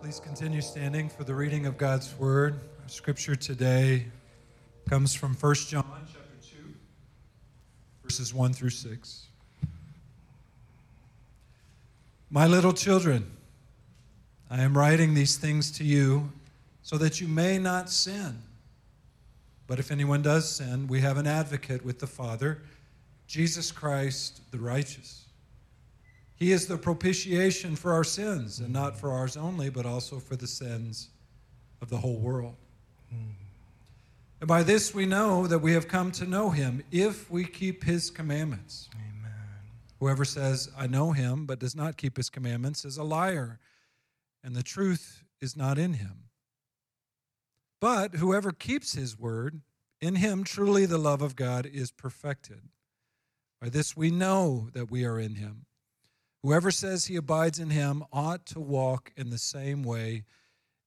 Please continue standing for the reading of God's word. Our scripture today comes from 1 John chapter 2 verses 1 through 6. My little children, I am writing these things to you so that you may not sin. But if anyone does sin, we have an advocate with the Father, Jesus Christ the righteous. He is the propitiation for our sins, and not for ours only, but also for the sins of the whole world. Hmm. And by this we know that we have come to know him if we keep his commandments. Amen. Whoever says, I know him, but does not keep his commandments is a liar, and the truth is not in him. But whoever keeps his word, in him truly the love of God is perfected. By this we know that we are in him. Whoever says he abides in him ought to walk in the same way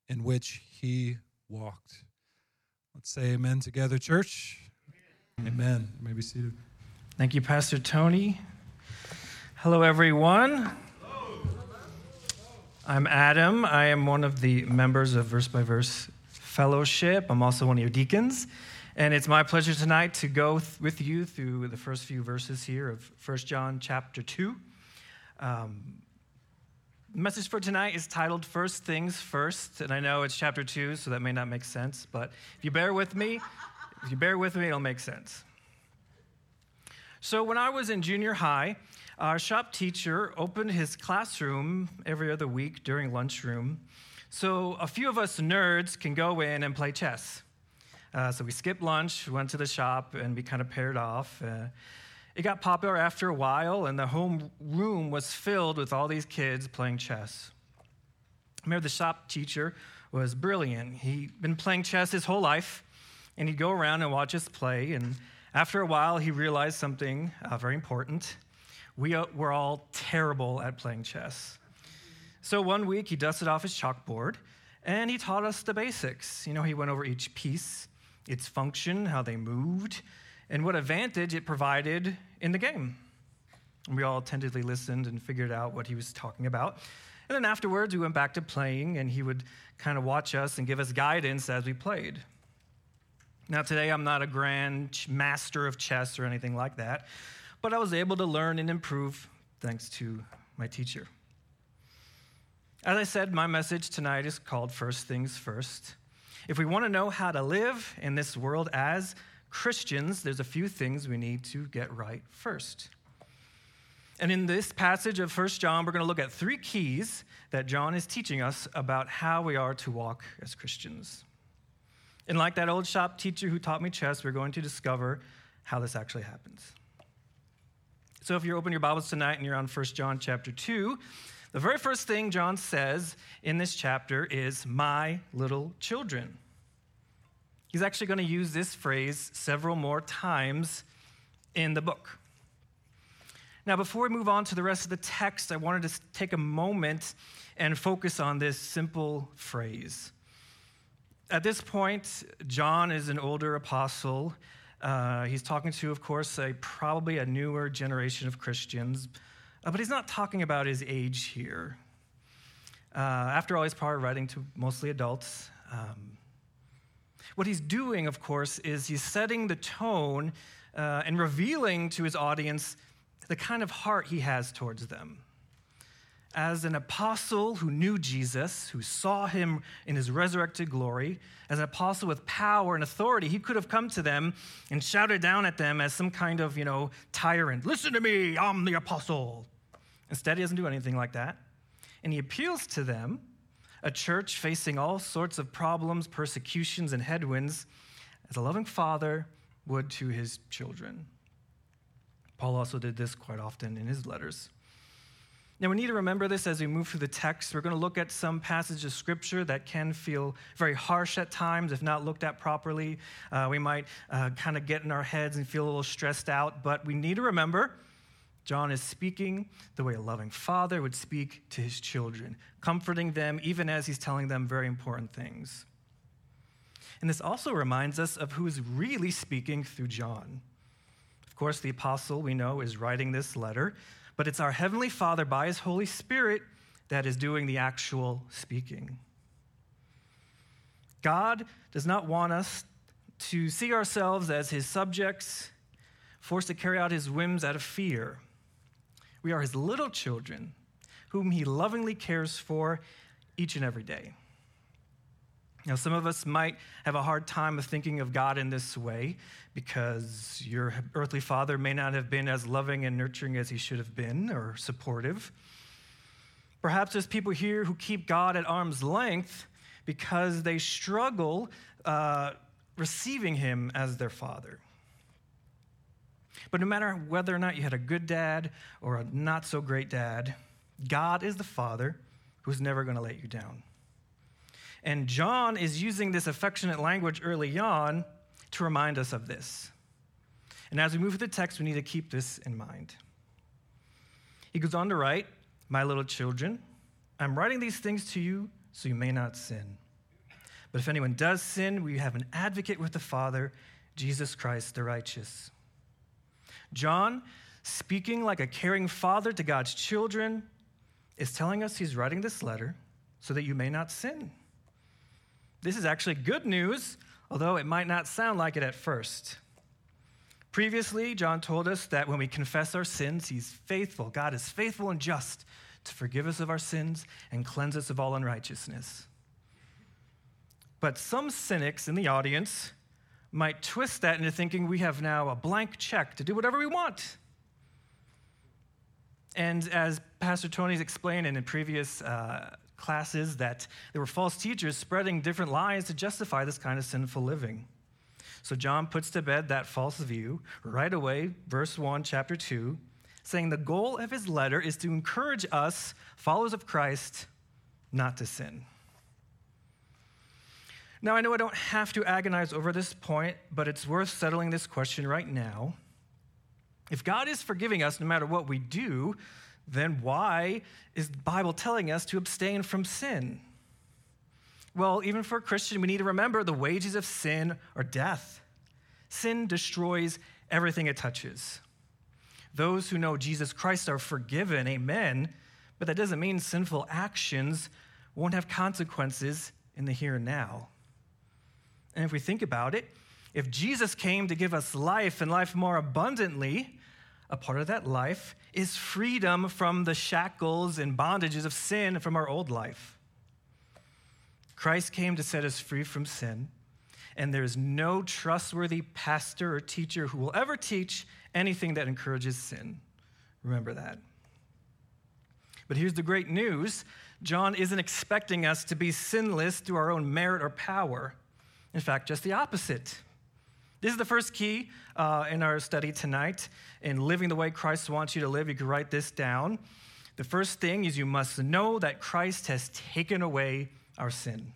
in which he walked. Let's say amen together, church. Amen. You may be seated. Thank you, Pastor Tony. Hello, everyone. Hello. I'm Adam. I am one of the members of Verse by Verse Fellowship. I'm also one of your deacons. And it's my pleasure tonight to go th- with you through the first few verses here of 1 John chapter 2. Um, message for tonight is titled First Things First. And I know it's chapter 2, so that may not make sense. But if you bear with me, if you bear with me, it'll make sense. So when I was in junior high, our shop teacher opened his classroom every other week during lunchroom. So a few of us nerds can go in and play chess. Uh, so we skipped lunch, went to the shop, and we kind of paired off. Uh, it got popular after a while, and the home room was filled with all these kids playing chess. I remember the shop teacher was brilliant. He'd been playing chess his whole life, and he'd go around and watch us play. And after a while, he realized something uh, very important. We uh, were all terrible at playing chess. So one week, he dusted off his chalkboard and he taught us the basics. You know, he went over each piece, its function, how they moved, and what advantage it provided in the game. We all attentively listened and figured out what he was talking about. And then afterwards, we went back to playing, and he would kind of watch us and give us guidance as we played. Now, today, I'm not a grand master of chess or anything like that, but I was able to learn and improve thanks to my teacher. As I said, my message tonight is called First Things First. If we want to know how to live in this world as Christians, there's a few things we need to get right first. And in this passage of 1 John, we're going to look at three keys that John is teaching us about how we are to walk as Christians. And like that old shop teacher who taught me chess, we're going to discover how this actually happens. So if you open your Bibles tonight and you're on 1 John chapter 2, the very first thing John says in this chapter is, My little children. He's actually going to use this phrase several more times in the book. Now, before we move on to the rest of the text, I wanted to take a moment and focus on this simple phrase. At this point, John is an older apostle. Uh, he's talking to, of course, a, probably a newer generation of Christians, uh, but he's not talking about his age here. Uh, after all, he's probably writing to mostly adults. Um, what he's doing, of course, is he's setting the tone uh, and revealing to his audience the kind of heart he has towards them. As an apostle who knew Jesus, who saw him in his resurrected glory, as an apostle with power and authority, he could have come to them and shouted down at them as some kind of, you know, tyrant. Listen to me, I'm the apostle. Instead, he doesn't do anything like that. And he appeals to them, a church facing all sorts of problems, persecutions, and headwinds, as a loving father would to his children. Paul also did this quite often in his letters. Now, we need to remember this as we move through the text. We're going to look at some passages of scripture that can feel very harsh at times, if not looked at properly. Uh, we might uh, kind of get in our heads and feel a little stressed out, but we need to remember John is speaking the way a loving father would speak to his children, comforting them even as he's telling them very important things. And this also reminds us of who is really speaking through John. Of course, the apostle we know is writing this letter, but it's our Heavenly Father by His Holy Spirit that is doing the actual speaking. God does not want us to see ourselves as his subjects, forced to carry out his whims out of fear. We are his little children, whom he lovingly cares for each and every day. Now, some of us might have a hard time of thinking of God in this way because your earthly father may not have been as loving and nurturing as he should have been or supportive. Perhaps there's people here who keep God at arm's length because they struggle uh, receiving him as their father. But no matter whether or not you had a good dad or a not so great dad, God is the father who's never going to let you down. And John is using this affectionate language early on to remind us of this. And as we move through the text, we need to keep this in mind. He goes on to write, My little children, I'm writing these things to you so you may not sin. But if anyone does sin, we have an advocate with the Father, Jesus Christ the righteous. John, speaking like a caring father to God's children, is telling us he's writing this letter so that you may not sin. This is actually good news, although it might not sound like it at first. Previously, John told us that when we confess our sins, he's faithful. God is faithful and just to forgive us of our sins and cleanse us of all unrighteousness. But some cynics in the audience might twist that into thinking we have now a blank check to do whatever we want. And as Pastor Tony's explained in previous uh, classes, that there were false teachers spreading different lies to justify this kind of sinful living. So John puts to bed that false view right away, verse 1, chapter 2, saying the goal of his letter is to encourage us, followers of Christ, not to sin. Now, I know I don't have to agonize over this point, but it's worth settling this question right now. If God is forgiving us no matter what we do, then why is the Bible telling us to abstain from sin? Well, even for a Christian, we need to remember the wages of sin are death. Sin destroys everything it touches. Those who know Jesus Christ are forgiven, amen, but that doesn't mean sinful actions won't have consequences in the here and now. And if we think about it, if Jesus came to give us life and life more abundantly, a part of that life is freedom from the shackles and bondages of sin from our old life. Christ came to set us free from sin, and there is no trustworthy pastor or teacher who will ever teach anything that encourages sin. Remember that. But here's the great news John isn't expecting us to be sinless through our own merit or power. In fact, just the opposite. This is the first key uh, in our study tonight in living the way Christ wants you to live. You can write this down. The first thing is you must know that Christ has taken away our sin.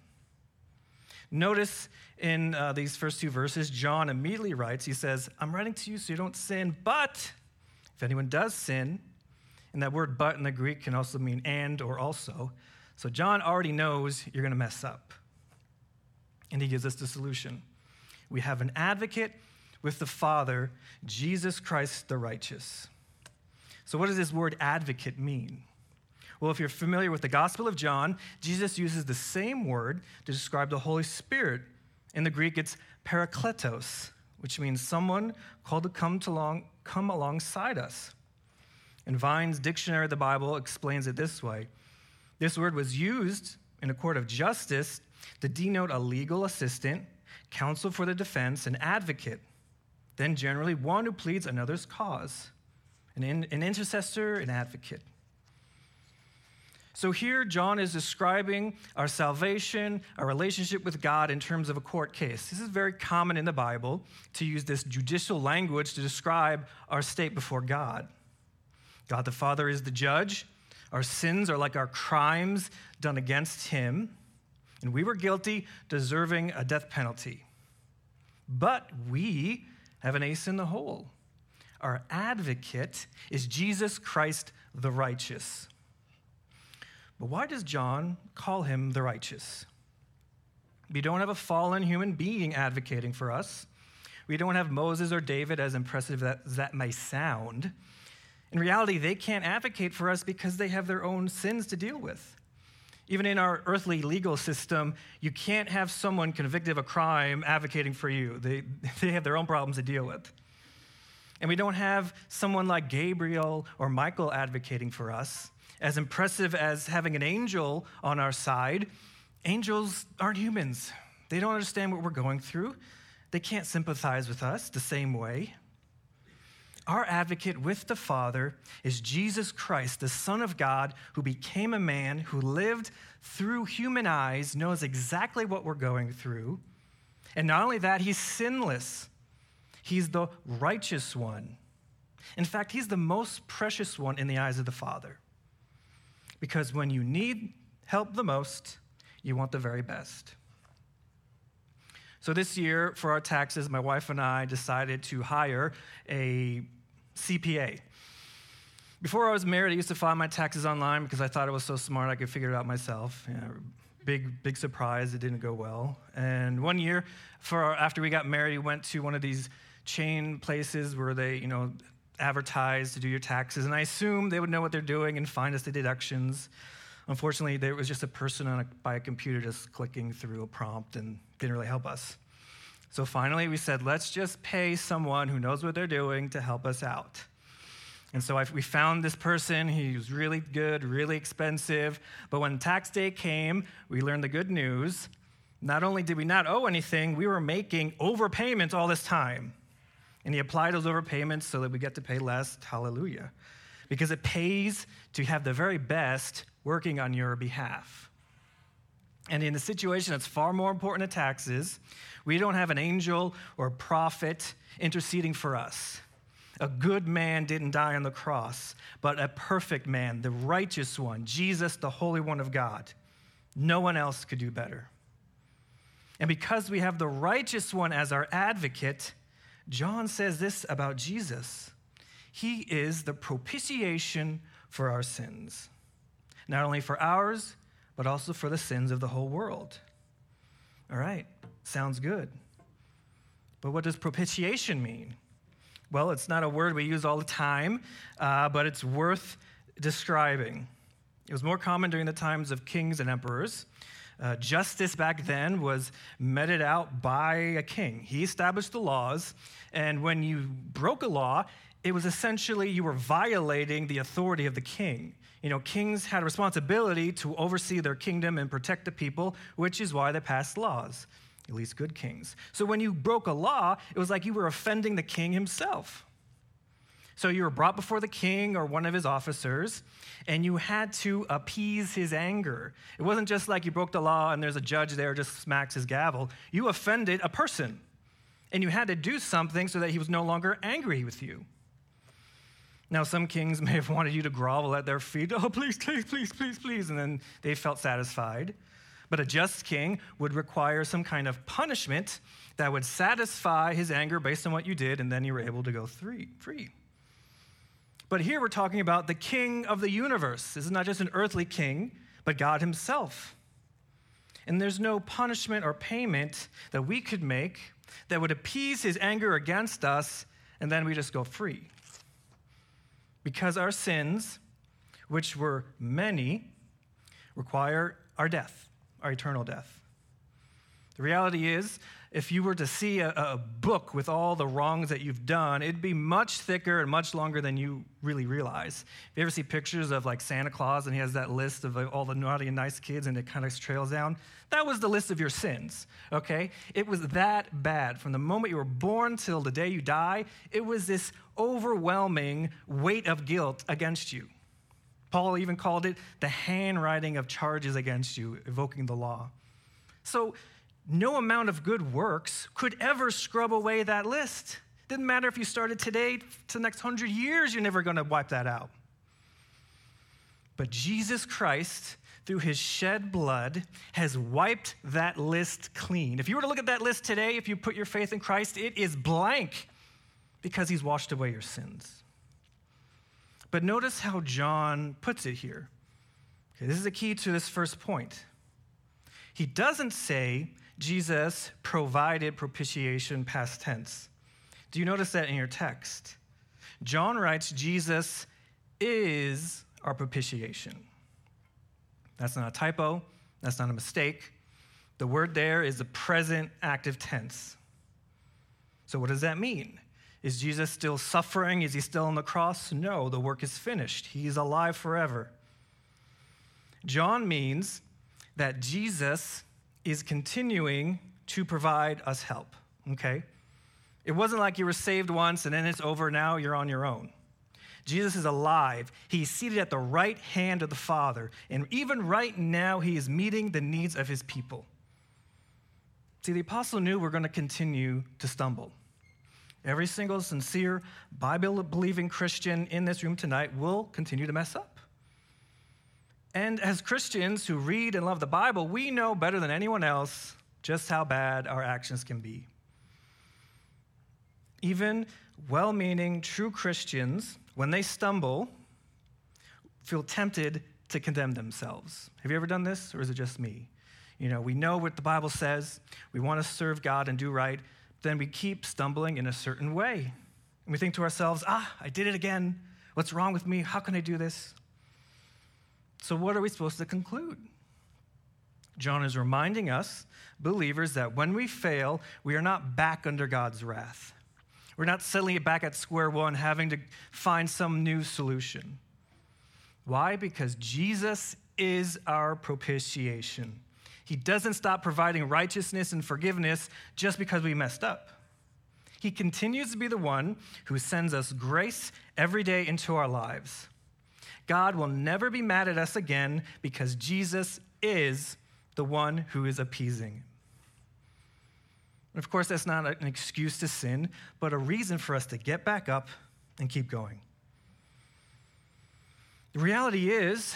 Notice in uh, these first two verses, John immediately writes, he says, I'm writing to you so you don't sin, but if anyone does sin, and that word but in the Greek can also mean and or also. So John already knows you're going to mess up. And he gives us the solution. We have an advocate with the Father, Jesus Christ the righteous. So, what does this word advocate mean? Well, if you're familiar with the Gospel of John, Jesus uses the same word to describe the Holy Spirit. In the Greek, it's parakletos, which means someone called to come, to long, come alongside us. And Vine's Dictionary of the Bible explains it this way this word was used in a court of justice to denote a legal assistant, counsel for the defense, an advocate, then generally one who pleads another's cause, an, in, an intercessor, an advocate. So here, John is describing our salvation, our relationship with God in terms of a court case. This is very common in the Bible to use this judicial language to describe our state before God. God the Father is the judge. Our sins are like our crimes done against him and we were guilty, deserving a death penalty. But we have an ace in the hole. Our advocate is Jesus Christ the righteous. But why does John call him the righteous? We don't have a fallen human being advocating for us. We don't have Moses or David, as impressive as that may sound. In reality, they can't advocate for us because they have their own sins to deal with. Even in our earthly legal system, you can't have someone convicted of a crime advocating for you. They, they have their own problems to deal with. And we don't have someone like Gabriel or Michael advocating for us. As impressive as having an angel on our side, angels aren't humans. They don't understand what we're going through. They can't sympathize with us the same way. Our advocate with the Father is Jesus Christ, the Son of God, who became a man, who lived through human eyes, knows exactly what we're going through. And not only that, he's sinless, he's the righteous one. In fact, he's the most precious one in the eyes of the Father. Because when you need help the most, you want the very best. So, this year for our taxes, my wife and I decided to hire a CPA. Before I was married, I used to file my taxes online because I thought it was so smart I could figure it out myself. Yeah, big, big surprise, it didn't go well. And one year, for after we got married, we went to one of these chain places where they, you know, advertise to do your taxes. And I assumed they would know what they're doing and find us the deductions. Unfortunately, there was just a person a, by a computer just clicking through a prompt and didn't really help us. So finally, we said, let's just pay someone who knows what they're doing to help us out. And so I, we found this person. He was really good, really expensive. But when tax day came, we learned the good news. Not only did we not owe anything, we were making overpayments all this time. And he applied those overpayments so that we get to pay less. Hallelujah. Because it pays to have the very best working on your behalf. And in a situation that's far more important than taxes, we don't have an angel or prophet interceding for us. A good man didn't die on the cross, but a perfect man, the righteous one, Jesus, the Holy One of God. No one else could do better. And because we have the righteous one as our advocate, John says this about Jesus He is the propitiation for our sins not only for ours, but also for the sins of the whole world. All right, sounds good. But what does propitiation mean? Well, it's not a word we use all the time, uh, but it's worth describing. It was more common during the times of kings and emperors. Uh, justice back then was meted out by a king. He established the laws, and when you broke a law, it was essentially you were violating the authority of the king. You know, kings had a responsibility to oversee their kingdom and protect the people, which is why they passed laws, at least good kings. So when you broke a law, it was like you were offending the king himself. So you were brought before the king or one of his officers, and you had to appease his anger. It wasn't just like you broke the law and there's a judge there just smacks his gavel. You offended a person, and you had to do something so that he was no longer angry with you. Now, some kings may have wanted you to grovel at their feet. Oh, please, please, please, please, please. And then they felt satisfied. But a just king would require some kind of punishment that would satisfy his anger based on what you did, and then you were able to go free. But here we're talking about the king of the universe. This is not just an earthly king, but God himself. And there's no punishment or payment that we could make that would appease his anger against us, and then we just go free because our sins, which were many, require our death, our eternal death. The reality is, if you were to see a, a, book with all the wrongs that you've done, it'd be much thicker and much longer than you really realize. If you ever see pictures of like Santa Claus and he has that list of all the naughty and nice kids and it kind of trails down, that was the list of your sins, okay? It was that bad. From the moment you were born till the day you die, it was this overwhelming weight of guilt against you. Paul even called it the handwriting of charges against you, evoking the law. So, no amount of good works could ever scrub away that list. Didn't matter if you started today to the next hundred years, you're never going to wipe that out. But Jesus Christ, through his shed blood, has wiped that list clean. If you were to look at that list today, if you put your faith in Christ, it is blank because he's washed away your sins. But notice how John puts it here. Okay, this is the key to this first point. He doesn't say Jesus provided propitiation past tense. Do you notice that in your text? John writes Jesus is our propitiation. That's not a typo, that's not a mistake. The word there is the present active tense. So, what does that mean? Is Jesus still suffering? Is he still on the cross? No, the work is finished. He is alive forever. John means that Jesus is continuing to provide us help, okay? It wasn't like you were saved once and then it's over, now you're on your own. Jesus is alive. He's seated at the right hand of the Father. And even right now, he is meeting the needs of his people. See, the apostle knew we're going to continue to stumble. Every single sincere, Bible believing Christian in this room tonight will continue to mess up. And as Christians who read and love the Bible, we know better than anyone else just how bad our actions can be. Even well meaning, true Christians, when they stumble, feel tempted to condemn themselves. Have you ever done this, or is it just me? You know, we know what the Bible says, we want to serve God and do right, but then we keep stumbling in a certain way. And we think to ourselves, ah, I did it again. What's wrong with me? How can I do this? So, what are we supposed to conclude? John is reminding us, believers, that when we fail, we are not back under God's wrath. We're not suddenly back at square one having to find some new solution. Why? Because Jesus is our propitiation. He doesn't stop providing righteousness and forgiveness just because we messed up. He continues to be the one who sends us grace every day into our lives. God will never be mad at us again because Jesus is the one who is appeasing. Of course, that's not an excuse to sin, but a reason for us to get back up and keep going. The reality is,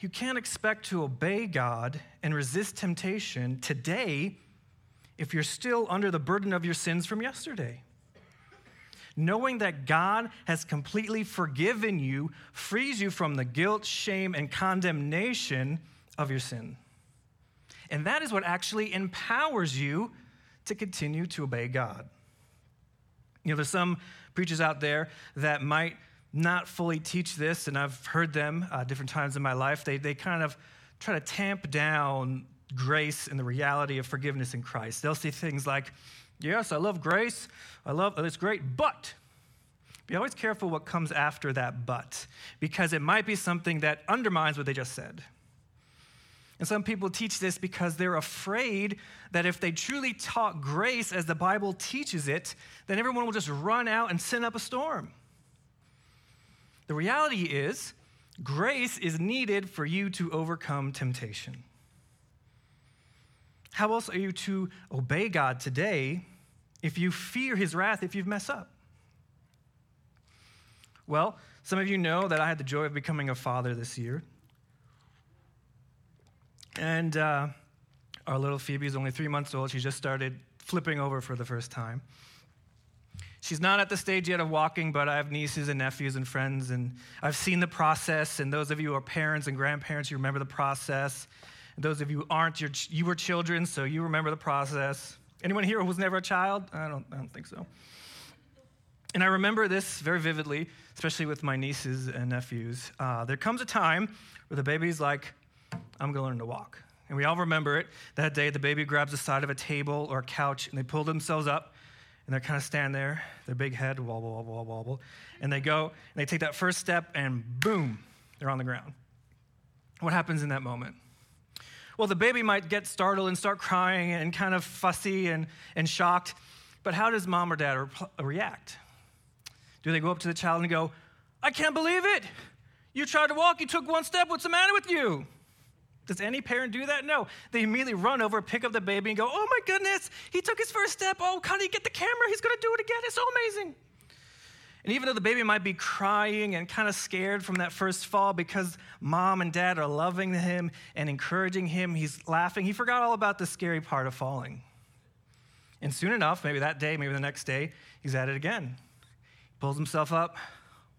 you can't expect to obey God and resist temptation today if you're still under the burden of your sins from yesterday. Knowing that God has completely forgiven you frees you from the guilt, shame, and condemnation of your sin. And that is what actually empowers you to continue to obey God. You know, there's some preachers out there that might not fully teach this, and I've heard them uh, different times in my life. They, they kind of try to tamp down grace and the reality of forgiveness in Christ. They'll say things like, Yes, I love grace. I love oh, it's great, but be always careful what comes after that but, because it might be something that undermines what they just said. And some people teach this because they're afraid that if they truly taught grace as the Bible teaches it, then everyone will just run out and send up a storm. The reality is, grace is needed for you to overcome temptation. How else are you to obey God today if you fear his wrath if you've messed up? Well, some of you know that I had the joy of becoming a father this year. And uh, our little Phoebe is only three months old. She just started flipping over for the first time. She's not at the stage yet of walking, but I have nieces and nephews and friends, and I've seen the process. And those of you who are parents and grandparents, you remember the process. Those of you who aren't, you were children, so you remember the process. Anyone here who was never a child? I don't, I don't think so. And I remember this very vividly, especially with my nieces and nephews. Uh, there comes a time where the baby's like, I'm going to learn to walk. And we all remember it. That day, the baby grabs the side of a table or a couch and they pull themselves up and they're kind of stand there, their big head wobble, wobble, wobble, wobble. And they go and they take that first step and boom, they're on the ground. What happens in that moment? Well, the baby might get startled and start crying and kind of fussy and, and shocked. But how does mom or dad re- react? Do they go up to the child and go, I can't believe it. You tried to walk, you took one step. What's the matter with you? Does any parent do that? No. They immediately run over, pick up the baby, and go, Oh my goodness, he took his first step. Oh, can he get the camera? He's going to do it again. It's so amazing. And even though the baby might be crying and kind of scared from that first fall because mom and dad are loving him and encouraging him, he's laughing, he forgot all about the scary part of falling. And soon enough, maybe that day, maybe the next day, he's at it again. He pulls himself up,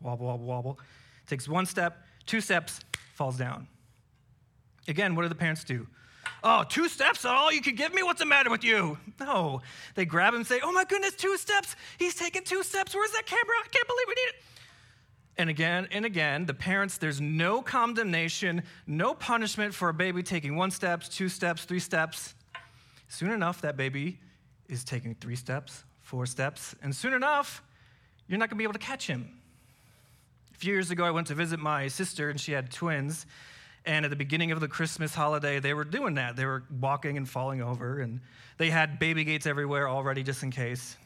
wobble, wobble, wobble, takes one step, two steps, falls down. Again, what do the parents do? Oh, two steps? All you can give me? What's the matter with you? No. They grab him and say, Oh my goodness, two steps. He's taken two steps. Where's that camera? I can't believe we need it. And again and again, the parents, there's no condemnation, no punishment for a baby taking one steps, two steps, three steps. Soon enough, that baby is taking three steps, four steps, and soon enough, you're not gonna be able to catch him. A few years ago, I went to visit my sister, and she had twins. And at the beginning of the Christmas holiday, they were doing that. They were walking and falling over, and they had baby gates everywhere already, just in case.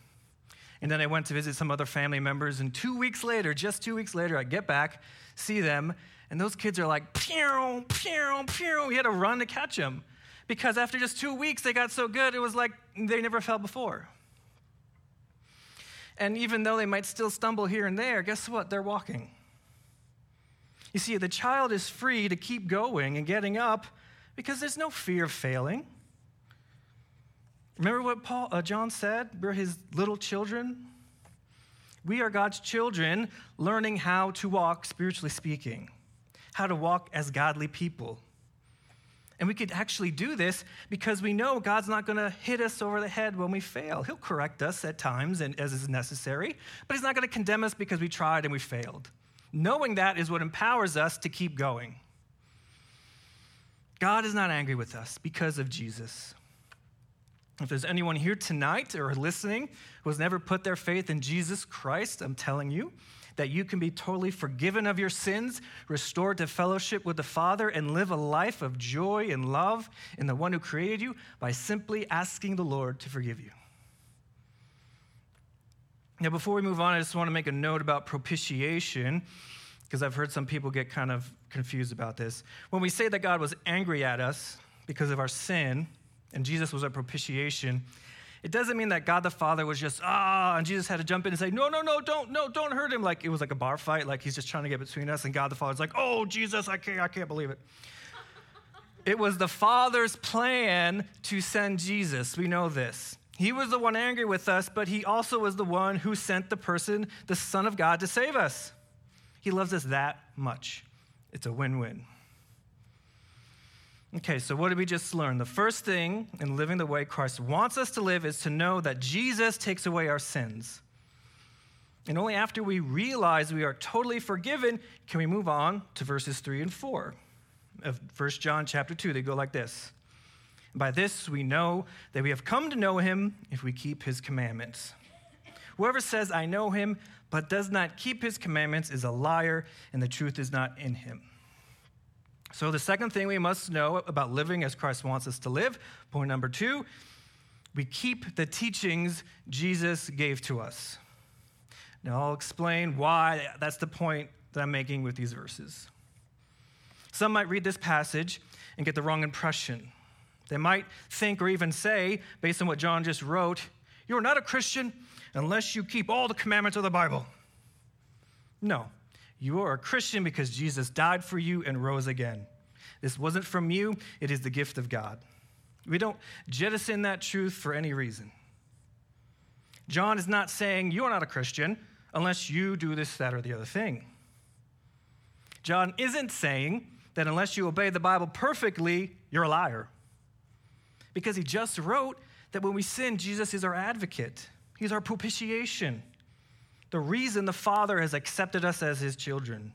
And then I went to visit some other family members, and two weeks later, just two weeks later, I get back, see them, and those kids are like, pew, pew, pew. We had to run to catch them. Because after just two weeks, they got so good, it was like they never fell before. And even though they might still stumble here and there, guess what? They're walking. You see, the child is free to keep going and getting up because there's no fear of failing. Remember what Paul, uh, John said? We're his little children. We are God's children learning how to walk, spiritually speaking, how to walk as godly people. And we could actually do this because we know God's not going to hit us over the head when we fail. He'll correct us at times and as is necessary, but He's not going to condemn us because we tried and we failed. Knowing that is what empowers us to keep going. God is not angry with us because of Jesus. If there's anyone here tonight or listening who has never put their faith in Jesus Christ, I'm telling you that you can be totally forgiven of your sins, restored to fellowship with the Father, and live a life of joy and love in the one who created you by simply asking the Lord to forgive you. Now, before we move on, I just want to make a note about propitiation, because I've heard some people get kind of confused about this. When we say that God was angry at us because of our sin, and Jesus was our propitiation, it doesn't mean that God the Father was just, ah, and Jesus had to jump in and say, no, no, no, don't, no, don't hurt him. Like it was like a bar fight, like he's just trying to get between us, and God the Father's like, oh, Jesus, I can't, I can't believe it. it was the Father's plan to send Jesus. We know this. He was the one angry with us, but he also was the one who sent the person, the Son of God, to save us. He loves us that much. It's a win win. Okay, so what did we just learn? The first thing in living the way Christ wants us to live is to know that Jesus takes away our sins. And only after we realize we are totally forgiven can we move on to verses 3 and 4 of 1 John chapter 2. They go like this. By this we know that we have come to know him if we keep his commandments. Whoever says, I know him, but does not keep his commandments is a liar, and the truth is not in him. So, the second thing we must know about living as Christ wants us to live, point number two, we keep the teachings Jesus gave to us. Now, I'll explain why that's the point that I'm making with these verses. Some might read this passage and get the wrong impression. They might think or even say, based on what John just wrote, you're not a Christian unless you keep all the commandments of the Bible. No, you are a Christian because Jesus died for you and rose again. This wasn't from you, it is the gift of God. We don't jettison that truth for any reason. John is not saying you are not a Christian unless you do this, that, or the other thing. John isn't saying that unless you obey the Bible perfectly, you're a liar because he just wrote that when we sin, Jesus is our advocate, he's our propitiation. The reason the Father has accepted us as his children.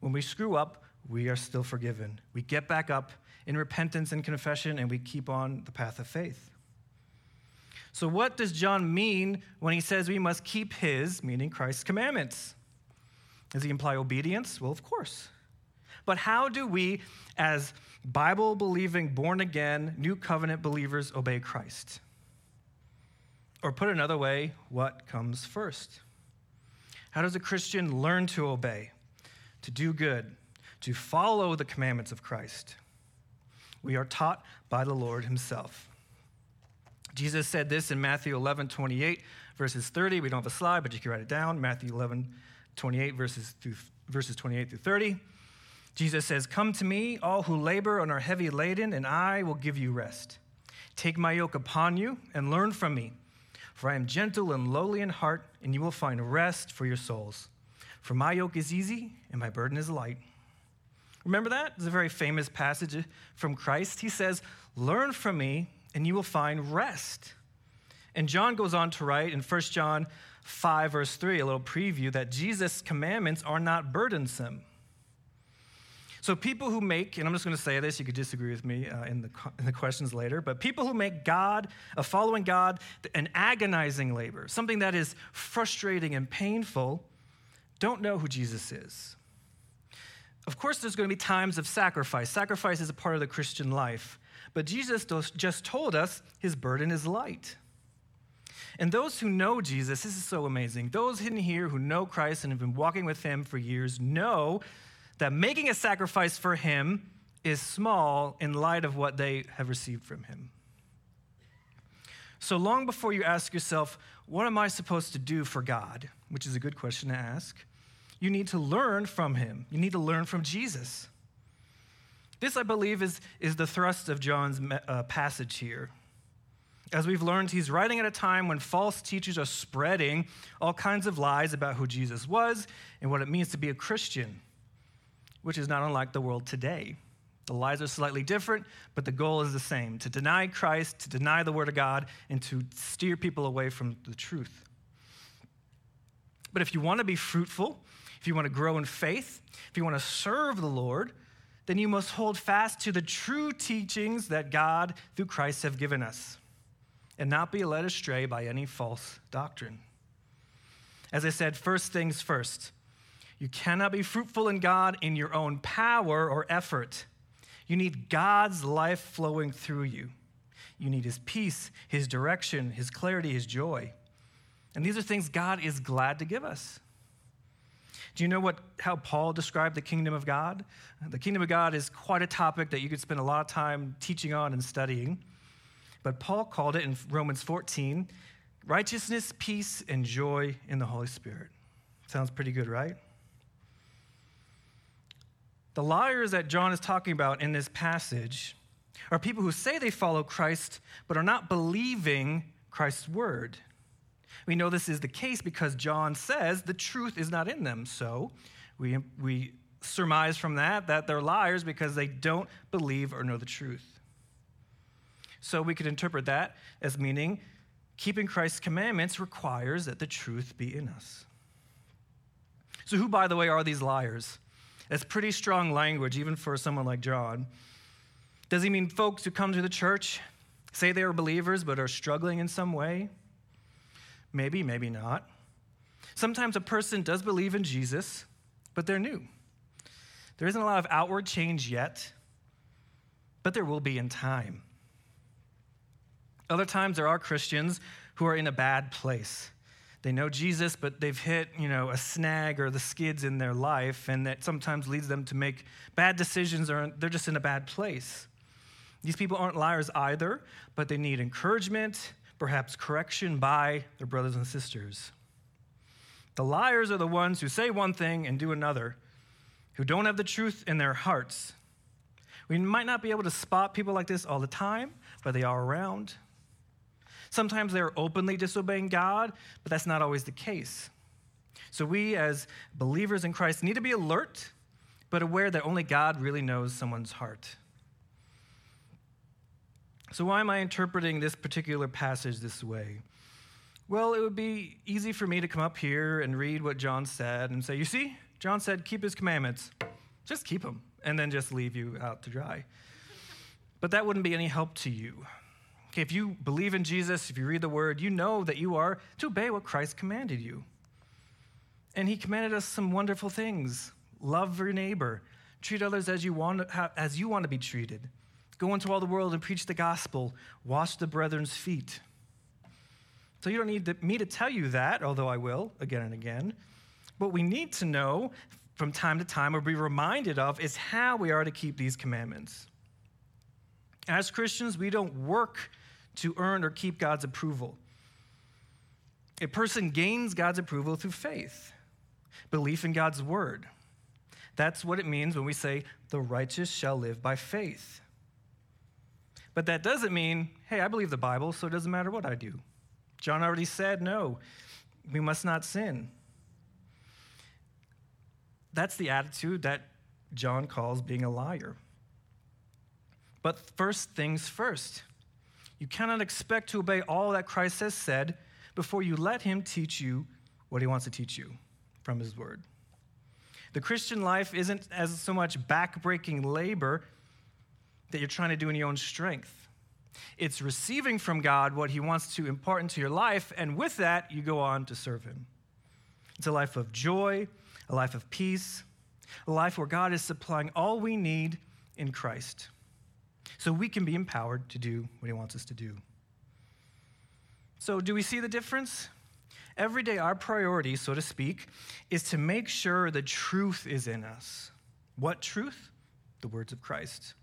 When we screw up, we are still forgiven. We get back up in repentance and confession, and we keep on the path of faith. So, what does John mean when he says we must keep his, meaning Christ's commandments? Does he imply obedience? Well, of course. But how do we, as Bible believing, born again, new covenant believers, obey Christ? Or put another way, what comes first? How does a Christian learn to obey, to do good, to follow the commandments of Christ? We are taught by the Lord Himself. Jesus said this in Matthew 11, 28, verses 30. We don't have a slide, but you can write it down. Matthew 11, 28, verses, through, verses 28 through 30. Jesus says, Come to me, all who labor and are heavy laden, and I will give you rest. Take my yoke upon you and learn from me, for I am gentle and lowly in heart, and you will find rest for your souls. For my yoke is easy and my burden is light. Remember that? It's a very famous passage from Christ. He says, Learn from me, and you will find rest. And John goes on to write in 1 John 5, verse 3, a little preview, that Jesus' commandments are not burdensome. So, people who make, and I'm just going to say this, you could disagree with me uh, in, the, in the questions later, but people who make God, a following God, an agonizing labor, something that is frustrating and painful, don't know who Jesus is. Of course, there's going to be times of sacrifice. Sacrifice is a part of the Christian life. But Jesus just told us his burden is light. And those who know Jesus, this is so amazing. Those in here who know Christ and have been walking with him for years know that making a sacrifice for him is small in light of what they have received from him. So long before you ask yourself, what am I supposed to do for God? Which is a good question to ask. You need to learn from him. You need to learn from Jesus. This, I believe, is, is the thrust of John's uh, passage here. As we've learned, he's writing at a time when false teachers are spreading all kinds of lies about who Jesus was and what it means to be a Christian which is not unlike the world today. The lies are slightly different, but the goal is the same to deny Christ, to deny the Word of God, and to steer people away from the truth. But if you want to be fruitful, if you want to grow in faith, if you want to serve the Lord, then you must hold fast to the true teachings that God, through Christ, have given us, and not be led astray by any false doctrine. As I said, first things first you cannot be fruitful in God in your own power or effort. You need God's life flowing through you. You need His peace, His direction, His clarity, His joy. And these are things God is glad to give us. Do you know what, how Paul described the kingdom of God? The kingdom of God is quite a topic that you could spend a lot of time teaching on and studying. But Paul called it in Romans 14 righteousness, peace, and joy in the Holy Spirit. Sounds pretty good, right? The liars that John is talking about in this passage are people who say they follow Christ but are not believing Christ's word. We know this is the case because John says the truth is not in them. So we, we surmise from that that they're liars because they don't believe or know the truth. So we could interpret that as meaning keeping Christ's commandments requires that the truth be in us. So, who, by the way, are these liars? That's pretty strong language, even for someone like John. Does he mean folks who come to the church, say they are believers, but are struggling in some way? Maybe, maybe not. Sometimes a person does believe in Jesus, but they're new. There isn't a lot of outward change yet, but there will be in time. Other times, there are Christians who are in a bad place. They know Jesus, but they've hit, you know, a snag or the skids in their life, and that sometimes leads them to make bad decisions or they're just in a bad place. These people aren't liars either, but they need encouragement, perhaps correction by their brothers and sisters. The liars are the ones who say one thing and do another, who don't have the truth in their hearts. We might not be able to spot people like this all the time, but they are around. Sometimes they're openly disobeying God, but that's not always the case. So we, as believers in Christ, need to be alert, but aware that only God really knows someone's heart. So, why am I interpreting this particular passage this way? Well, it would be easy for me to come up here and read what John said and say, You see, John said, keep his commandments. Just keep them, and then just leave you out to dry. But that wouldn't be any help to you. Okay, if you believe in Jesus, if you read the word, you know that you are to obey what Christ commanded you. And he commanded us some wonderful things. Love your neighbor. Treat others as you want as you want to be treated. Go into all the world and preach the gospel. Wash the brethren's feet. So you don't need me to tell you that, although I will again and again. What we need to know from time to time or be reminded of is how we are to keep these commandments. As Christians, we don't work to earn or keep God's approval. A person gains God's approval through faith, belief in God's word. That's what it means when we say, the righteous shall live by faith. But that doesn't mean, hey, I believe the Bible, so it doesn't matter what I do. John already said, no, we must not sin. That's the attitude that John calls being a liar. But first things first. You cannot expect to obey all that Christ has said before you let him teach you what he wants to teach you from his word. The Christian life isn't as so much backbreaking labor that you're trying to do in your own strength. It's receiving from God what he wants to impart into your life, and with that, you go on to serve him. It's a life of joy, a life of peace, a life where God is supplying all we need in Christ so we can be empowered to do what he wants us to do. So, do we see the difference? Every day, our priority, so to speak, is to make sure the truth is in us. What truth? The words of Christ.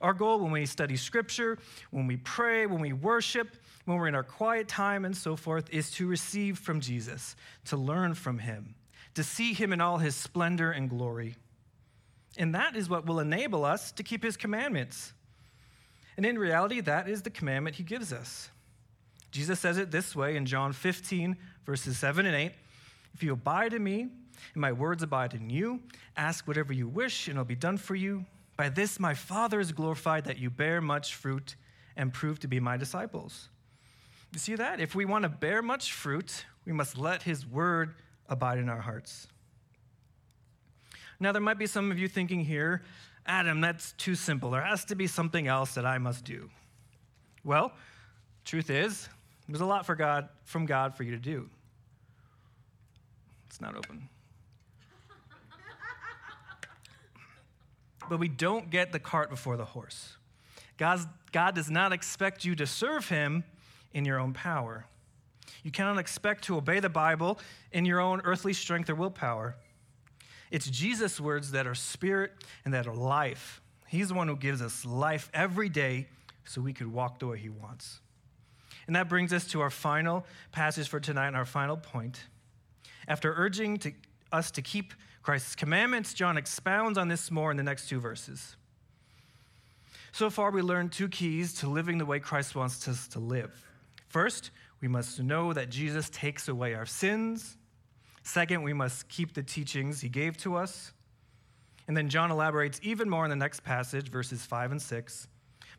Our goal when we study scripture, when we pray, when we worship, when we're in our quiet time and so forth, is to receive from Jesus, to learn from him, to see him in all his splendor and glory. And that is what will enable us to keep his commandments. And in reality, that is the commandment he gives us. Jesus says it this way in John 15, verses 7 and 8 If you abide in me, and my words abide in you, ask whatever you wish, and it'll be done for you. By this my Father is glorified that you bear much fruit and prove to be my disciples. You see that? If we want to bear much fruit, we must let his word abide in our hearts. Now, there might be some of you thinking here, Adam, that's too simple. There has to be something else that I must do. Well, truth is, there's a lot for God, from God for you to do. It's not open. but we don't get the cart before the horse. God's, God does not expect you to serve Him in your own power. You cannot expect to obey the Bible in your own earthly strength or willpower. It's Jesus' words that are spirit and that are life. He's the one who gives us life every day so we could walk the way He wants. And that brings us to our final passage for tonight and our final point. After urging to, us to keep Christ's commandments, John expounds on this more in the next two verses. So far, we learned two keys to living the way Christ wants us to live. First, we must know that Jesus takes away our sins. Second, we must keep the teachings he gave to us. And then John elaborates even more in the next passage, verses 5 and 6.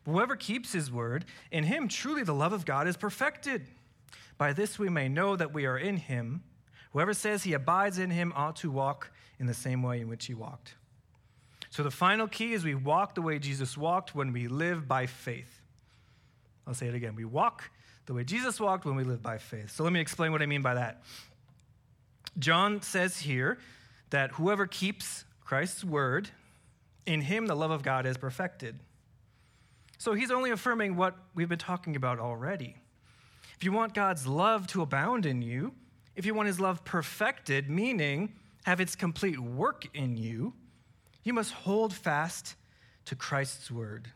But whoever keeps his word, in him truly the love of God is perfected. By this we may know that we are in him. Whoever says he abides in him ought to walk in the same way in which he walked. So the final key is we walk the way Jesus walked when we live by faith. I'll say it again. We walk the way Jesus walked when we live by faith. So let me explain what I mean by that. John says here that whoever keeps Christ's word, in him the love of God is perfected. So he's only affirming what we've been talking about already. If you want God's love to abound in you, if you want his love perfected, meaning have its complete work in you, you must hold fast to Christ's word.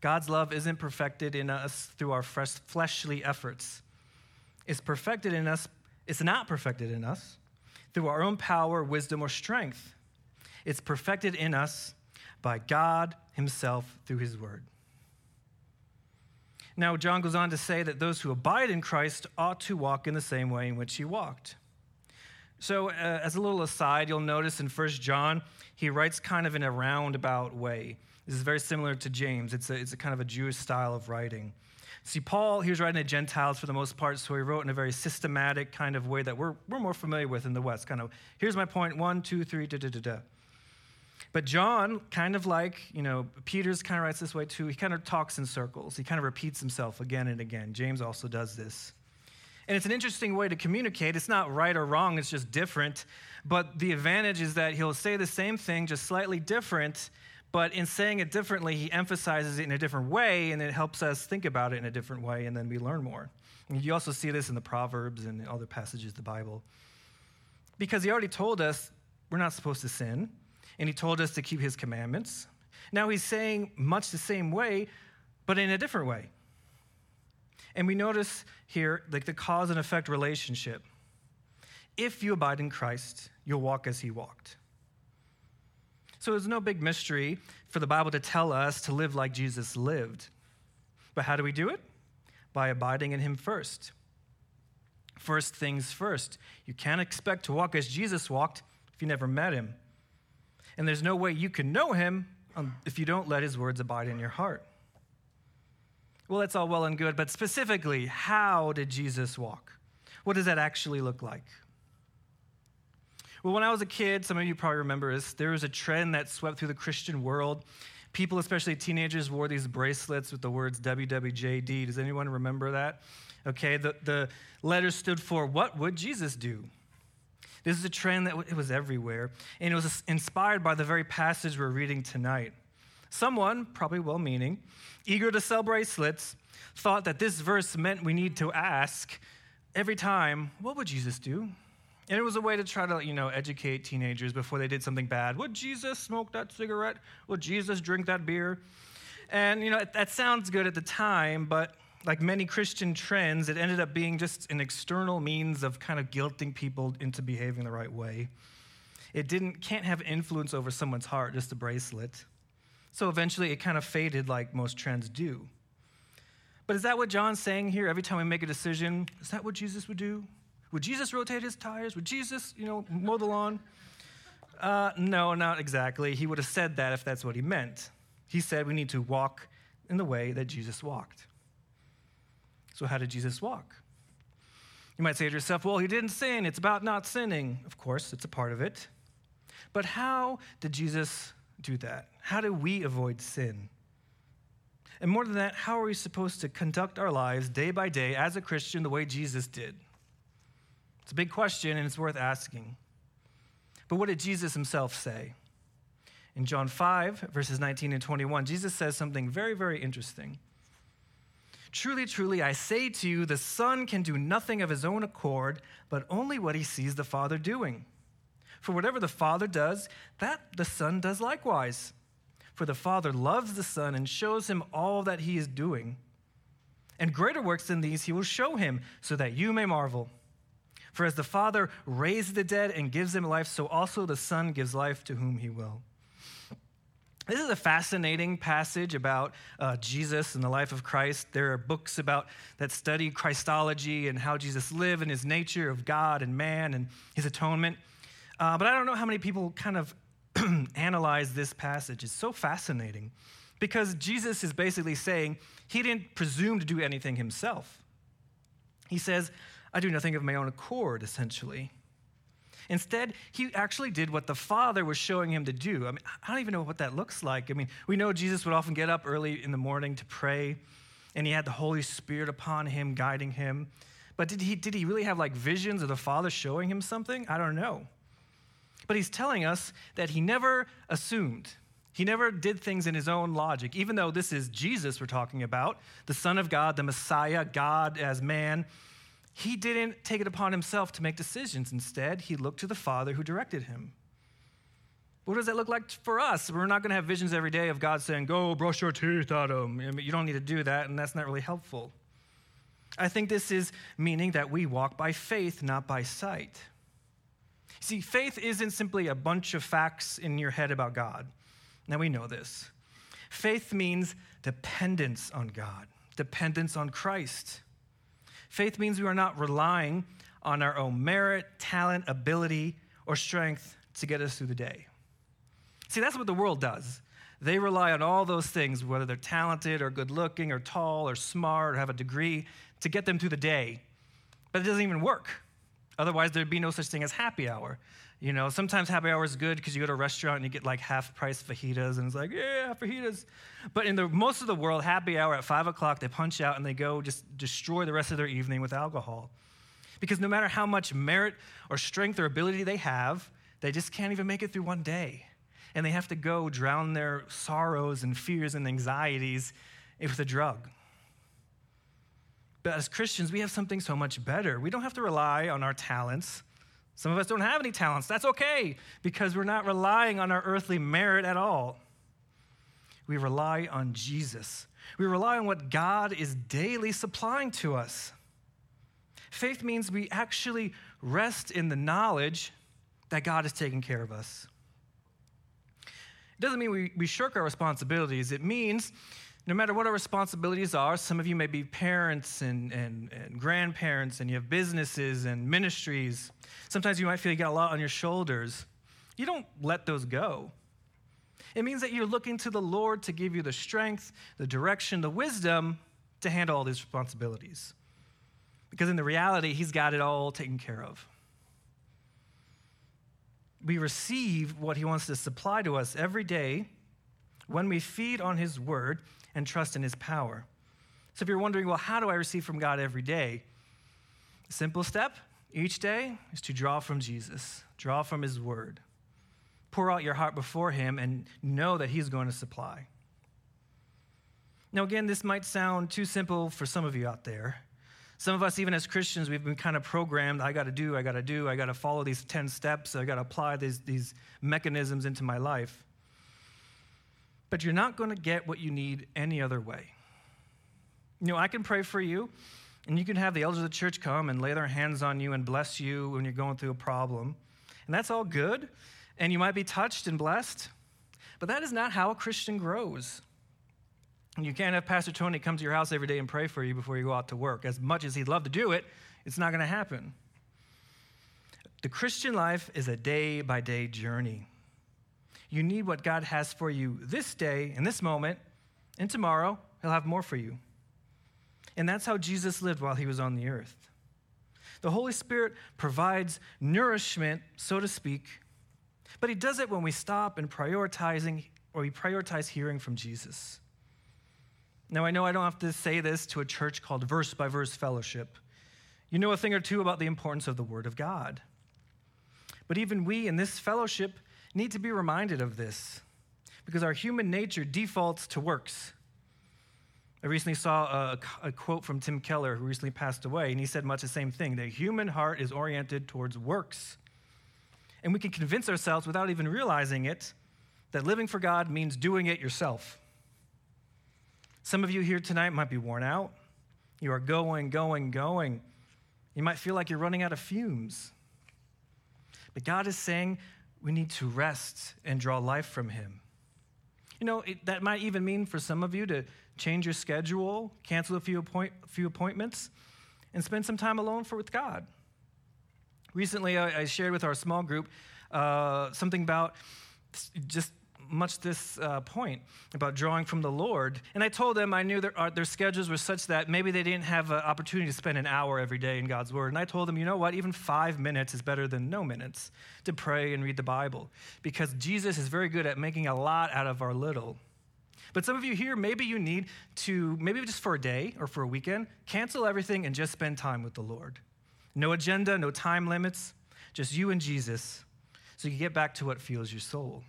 God's love isn't perfected in us through our fleshly efforts. It's perfected in us, it's not perfected in us through our own power, wisdom, or strength. It's perfected in us by God Himself through His word. Now, John goes on to say that those who abide in Christ ought to walk in the same way in which He walked. So, uh, as a little aside, you'll notice in 1 John, he writes kind of in a roundabout way. This is very similar to James. It's a, it's a kind of a Jewish style of writing. See, Paul, he was writing to Gentiles for the most part, so he wrote in a very systematic kind of way that we're, we're more familiar with in the West. Kind of, here's my point one, two, three, da da da da. But John, kind of like, you know, Peter's kind of writes this way too, he kind of talks in circles. He kind of repeats himself again and again. James also does this. And it's an interesting way to communicate. It's not right or wrong, it's just different. But the advantage is that he'll say the same thing, just slightly different. But in saying it differently, he emphasizes it in a different way, and it helps us think about it in a different way, and then we learn more. And you also see this in the Proverbs and other passages of the Bible. Because he already told us we're not supposed to sin, and he told us to keep his commandments. Now he's saying much the same way, but in a different way. And we notice here like the cause and effect relationship. If you abide in Christ, you'll walk as he walked. So it's no big mystery for the Bible to tell us to live like Jesus lived. But how do we do it? By abiding in him first. First things first. You can't expect to walk as Jesus walked if you never met him. And there's no way you can know him um, if you don't let his words abide in your heart. Well, that's all well and good, but specifically, how did Jesus walk? What does that actually look like? Well, when I was a kid, some of you probably remember this, there was a trend that swept through the Christian world. People, especially teenagers, wore these bracelets with the words WWJD. Does anyone remember that? Okay, the, the letters stood for What Would Jesus Do? This is a trend that it was everywhere, and it was inspired by the very passage we're reading tonight. Someone, probably well meaning, eager to sell bracelets, thought that this verse meant we need to ask every time, What would Jesus do? And it was a way to try to, you know, educate teenagers before they did something bad. Would Jesus smoke that cigarette? Would Jesus drink that beer? And, you know, that sounds good at the time, but like many Christian trends, it ended up being just an external means of kind of guilting people into behaving the right way. It didn't, can't have influence over someone's heart, just a bracelet. So eventually it kind of faded like most trends do. But is that what John's saying here? Every time we make a decision, is that what Jesus would do? Would Jesus rotate his tires? Would Jesus, you know, mow the lawn? Uh, no, not exactly. He would have said that if that's what he meant. He said we need to walk in the way that Jesus walked. So, how did Jesus walk? You might say to yourself, well, he didn't sin. It's about not sinning. Of course, it's a part of it. But how did Jesus do that? How do we avoid sin? And more than that, how are we supposed to conduct our lives day by day as a Christian the way Jesus did? It's a big question and it's worth asking. But what did Jesus himself say? In John 5, verses 19 and 21, Jesus says something very, very interesting. Truly, truly, I say to you, the Son can do nothing of his own accord, but only what he sees the Father doing. For whatever the Father does, that the Son does likewise. For the Father loves the Son and shows him all that he is doing. And greater works than these he will show him, so that you may marvel. For as the Father raised the dead and gives them life, so also the Son gives life to whom he will. This is a fascinating passage about uh, Jesus and the life of Christ. There are books about that study Christology and how Jesus lived and his nature of God and man and his atonement. Uh, but I don't know how many people kind of analyze this passage. It's so fascinating because Jesus is basically saying he didn't presume to do anything himself. He says, I do nothing of my own accord, essentially. Instead, he actually did what the Father was showing him to do. I mean, I don't even know what that looks like. I mean, we know Jesus would often get up early in the morning to pray, and he had the Holy Spirit upon him, guiding him. But did he, did he really have like visions of the Father showing him something? I don't know. But he's telling us that he never assumed. He never did things in his own logic, even though this is Jesus we're talking about, the Son of God, the Messiah, God as man he didn't take it upon himself to make decisions. Instead, he looked to the Father who directed him. What does that look like for us? We're not going to have visions every day of God saying, Go brush your teeth, Adam. You don't need to do that, and that's not really helpful. I think this is meaning that we walk by faith, not by sight. See, faith isn't simply a bunch of facts in your head about God. Now we know this. Faith means dependence on God, dependence on Christ. Faith means we are not relying on our own merit, talent, ability, or strength to get us through the day. See, that's what the world does. They rely on all those things, whether they're talented or good looking or tall or smart or have a degree, to get them through the day. But it doesn't even work. Otherwise, there'd be no such thing as happy hour. You know, sometimes happy hour is good because you go to a restaurant and you get like half price fajitas, and it's like, yeah, fajitas. But in the most of the world, happy hour at five o'clock, they punch out and they go just destroy the rest of their evening with alcohol. Because no matter how much merit or strength or ability they have, they just can't even make it through one day. And they have to go drown their sorrows and fears and anxieties with a drug. But as Christians, we have something so much better. We don't have to rely on our talents some of us don't have any talents. That's okay because we're not relying on our earthly merit at all. We rely on Jesus. We rely on what God is daily supplying to us. Faith means we actually rest in the knowledge that God is taking care of us. It doesn't mean we, we shirk our responsibilities. It means no matter what our responsibilities are, some of you may be parents and, and, and grandparents, and you have businesses and ministries. Sometimes you might feel you got a lot on your shoulders. You don't let those go. It means that you're looking to the Lord to give you the strength, the direction, the wisdom to handle all these responsibilities. Because in the reality, He's got it all taken care of. We receive what He wants to supply to us every day when we feed on His word and trust in His power. So if you're wondering, well, how do I receive from God every day? Simple step each day is to draw from Jesus, draw from His word. Pour out your heart before Him and know that He's going to supply. Now, again, this might sound too simple for some of you out there. Some of us, even as Christians, we've been kind of programmed I got to do, I got to do, I got to follow these 10 steps, I got to apply these, these mechanisms into my life. But you're not going to get what you need any other way. You know, I can pray for you, and you can have the elders of the church come and lay their hands on you and bless you when you're going through a problem. And that's all good, and you might be touched and blessed, but that is not how a Christian grows. You can't have Pastor Tony come to your house every day and pray for you before you go out to work. As much as he'd love to do it, it's not going to happen. The Christian life is a day by day journey. You need what God has for you this day, in this moment, and tomorrow, He'll have more for you. And that's how Jesus lived while He was on the earth. The Holy Spirit provides nourishment, so to speak, but He does it when we stop and prioritizing or we prioritize hearing from Jesus. Now, I know I don't have to say this to a church called Verse by Verse Fellowship. You know a thing or two about the importance of the Word of God. But even we in this fellowship need to be reminded of this because our human nature defaults to works. I recently saw a, a, quote from Tim Keller, who recently passed away, and he said much the same thing the human heart is oriented towards works. And we can convince ourselves without even realizing it that living for God means doing it yourself. Some of you here tonight might be worn out. You are going, going, going. You might feel like you're running out of fumes. But God is saying we need to rest and draw life from Him. You know, it, that might even mean for some of you to change your schedule, cancel a few, appoint, few appointments, and spend some time alone for, with God. Recently, I, I shared with our small group uh, something about just much this uh, point about drawing from the Lord. And I told them I knew their, uh, their schedules were such that maybe they didn't have an opportunity to spend an hour every day in God's Word. And I told them, you know what? Even five minutes is better than no minutes to pray and read the Bible because Jesus is very good at making a lot out of our little. But some of you here, maybe you need to, maybe just for a day or for a weekend, cancel everything and just spend time with the Lord. No agenda, no time limits, just you and Jesus, so you get back to what fuels your soul.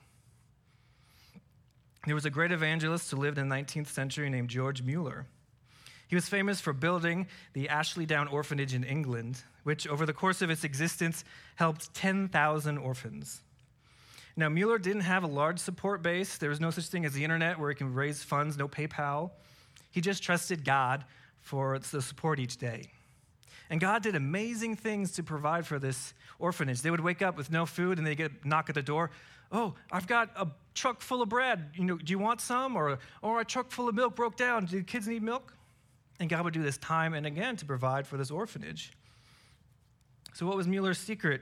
There was a great evangelist who lived in the 19th century named George Mueller. He was famous for building the Ashley Down Orphanage in England, which over the course of its existence helped 10,000 orphans. Now, Mueller didn't have a large support base. There was no such thing as the internet where he can raise funds, no PayPal. He just trusted God for the support each day. And God did amazing things to provide for this orphanage. They would wake up with no food and they get a knock at the door. Oh, I've got a truck full of bread. You know, do you want some? Or, or a truck full of milk broke down. Do the kids need milk? And God would do this time and again to provide for this orphanage. So, what was Mueller's secret?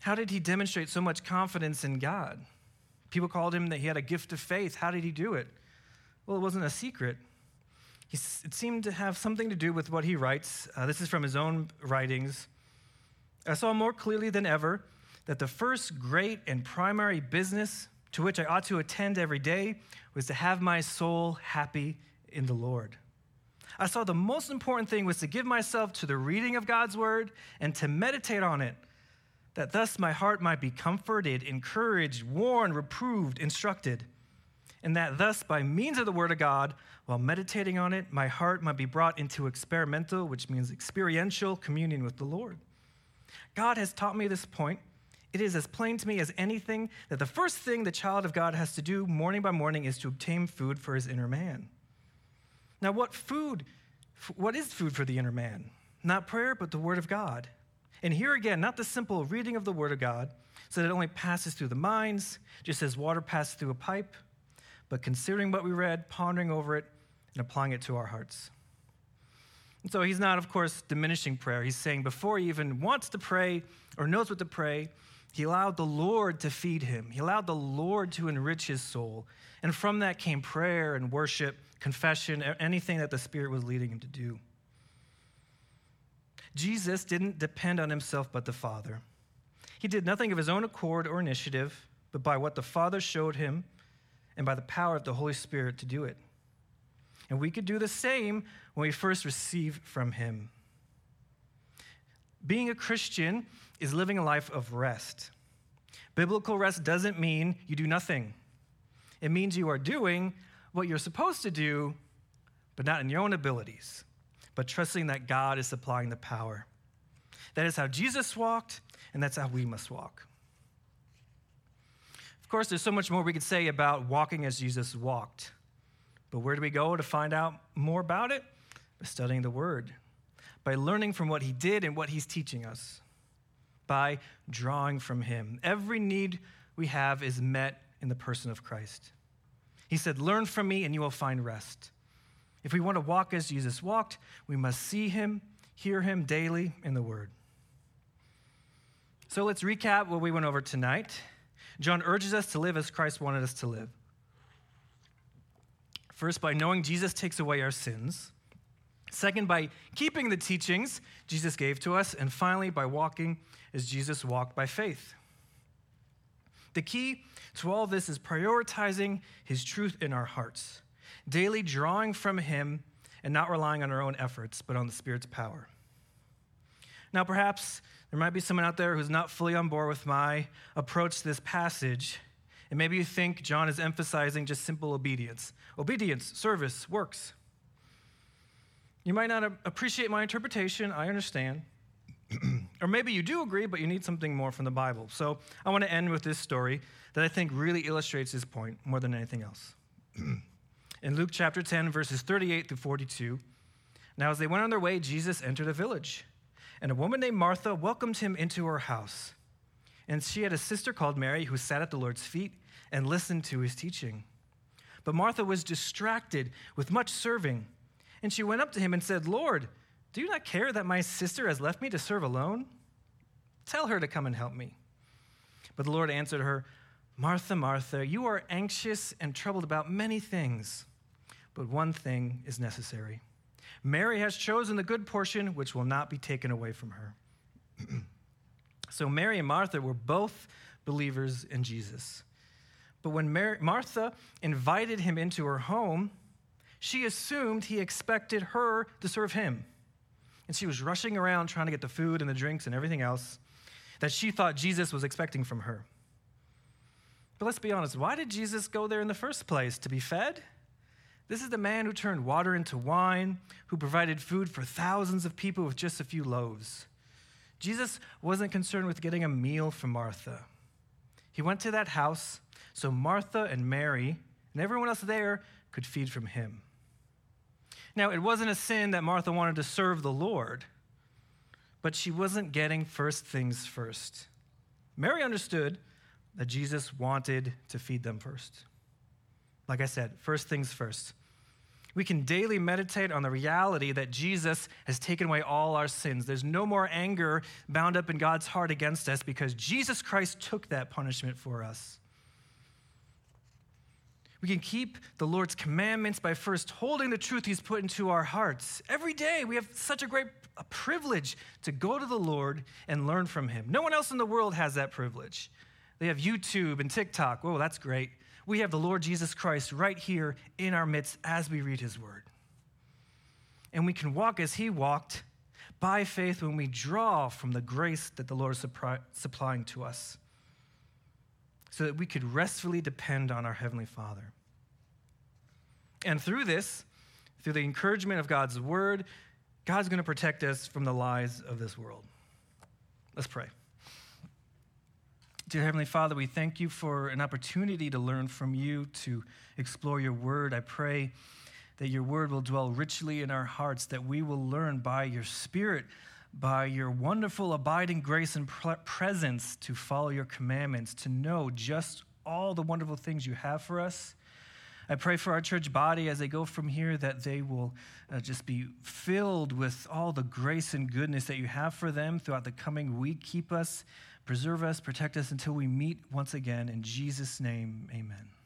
How did he demonstrate so much confidence in God? People called him that he had a gift of faith. How did he do it? Well, it wasn't a secret. He, it seemed to have something to do with what he writes. Uh, this is from his own writings. I saw more clearly than ever that the first great and primary business to which I ought to attend every day was to have my soul happy in the Lord. I saw the most important thing was to give myself to the reading of God's word and to meditate on it, that thus my heart might be comforted, encouraged, warned, reproved, instructed, and that thus by means of the word of God, while meditating on it, my heart might be brought into experimental, which means experiential communion with the Lord. God has taught me this point it is as plain to me as anything that the first thing the child of God has to do morning by morning is to obtain food for his inner man. Now, what food, what is food for the inner man? Not prayer, but the word of God. And here again, not the simple reading of the word of God, so that it only passes through the minds, just as water passes through a pipe, but considering what we read, pondering over it, and applying it to our hearts. And so he's not, of course, diminishing prayer. He's saying before he even wants to pray or knows what to pray, He allowed the Lord to feed him. He allowed the Lord to enrich his soul. And from that came prayer and worship, confession, anything that the Spirit was leading him to do. Jesus didn't depend on himself but the Father. He did nothing of his own accord or initiative, but by what the Father showed him and by the power of the Holy Spirit to do it. And we could do the same when we first receive from him. Being a Christian is living a life of rest. Biblical rest doesn't mean you do nothing, it means you are doing what you're supposed to do, but not in your own abilities, but trusting that God is supplying the power. That is how Jesus walked, and that's how we must walk. Of course, there's so much more we could say about walking as Jesus walked. But where do we go to find out more about it? By studying the Word, by learning from what He did and what He's teaching us by drawing from him. Every need we have is met in the person of Christ. He said, Learn from me and you will find rest. If we want to walk as Jesus walked, we must see him, hear him daily in the word. So let's recap what we went over tonight. John urges us to live as Christ wanted us to live. First, by knowing Jesus takes away our sins. Second, by keeping the teachings Jesus gave to us. And finally, by walking as Jesus walked by faith. The key to all this is prioritizing his truth in our hearts, daily drawing from him and not relying on our own efforts, but on the Spirit's power. Now, perhaps there might be someone out there who's not fully on board with my approach to this passage. And maybe you think John is emphasizing just simple obedience obedience, service, works. You might not appreciate my interpretation, I understand. or maybe you do agree, but you need something more from the Bible. So I want to end with this story that I think really illustrates this point more than anything else. In Luke chapter 10, verses 38 through 42, now as they went on their way, Jesus entered a village, and a woman named Martha welcomed him into her house. And she had a sister called Mary who sat at the Lord's feet and listened to his teaching. But Martha was distracted with much serving, and she went up to him and said, Lord, do you not care that my sister has left me to serve alone? Tell her to come and help me. But the Lord answered her, Martha, Martha, you are anxious and troubled about many things, but one thing is necessary. Mary has chosen the good portion, which will not be taken away from her. so Mary and Martha were both believers in Jesus. But when Martha invited him into her home, she assumed he expected her to serve him and she was rushing around trying to get the food and the drinks and everything else that she thought Jesus was expecting from her. But let's be honest, why did Jesus go there in the first place? To be fed? This is the man who turned water into wine, who provided food for thousands of people with just a few loaves. Jesus wasn't concerned with getting a meal from Martha. He went to that house so Martha and Mary and everyone else there could feed from him. Now, it wasn't a sin that Martha wanted to serve the Lord, but she wasn't getting first things first. Mary understood that Jesus wanted to feed them first. Like I said, first things first. We can daily meditate on the reality that Jesus has taken away all our sins. There's no more anger bound up in God's heart against us because Jesus Christ took that punishment for us. We can keep the Lord's commandments by first holding the truth He's put into our hearts. Every day, we have such a great a privilege to go to the Lord and learn from Him. No one else in the world has that privilege. They have YouTube and TikTok. Whoa, that's great. We have the Lord Jesus Christ right here in our midst as we read His Word. And we can walk as He walked by faith when we draw from the grace that the Lord is supplying to us so that we could restfully depend on our Heavenly Father. And through this, through the encouragement of God's word, God's going to protect us from the lies of this world. Let's pray. Dear Heavenly Father, we thank you for an opportunity to learn from you, to explore your word. I pray that your word will dwell richly in our hearts, that we will learn by your Spirit by your wonderful abiding grace and presence to follow your commandments, to know just all the wonderful things you have for us. I pray for our church body as they go from here that they will uh, just be filled with all the grace and goodness that you have for them throughout the coming week. Keep us preserve us, protect us until we meet once again. In Jesus' name, amen.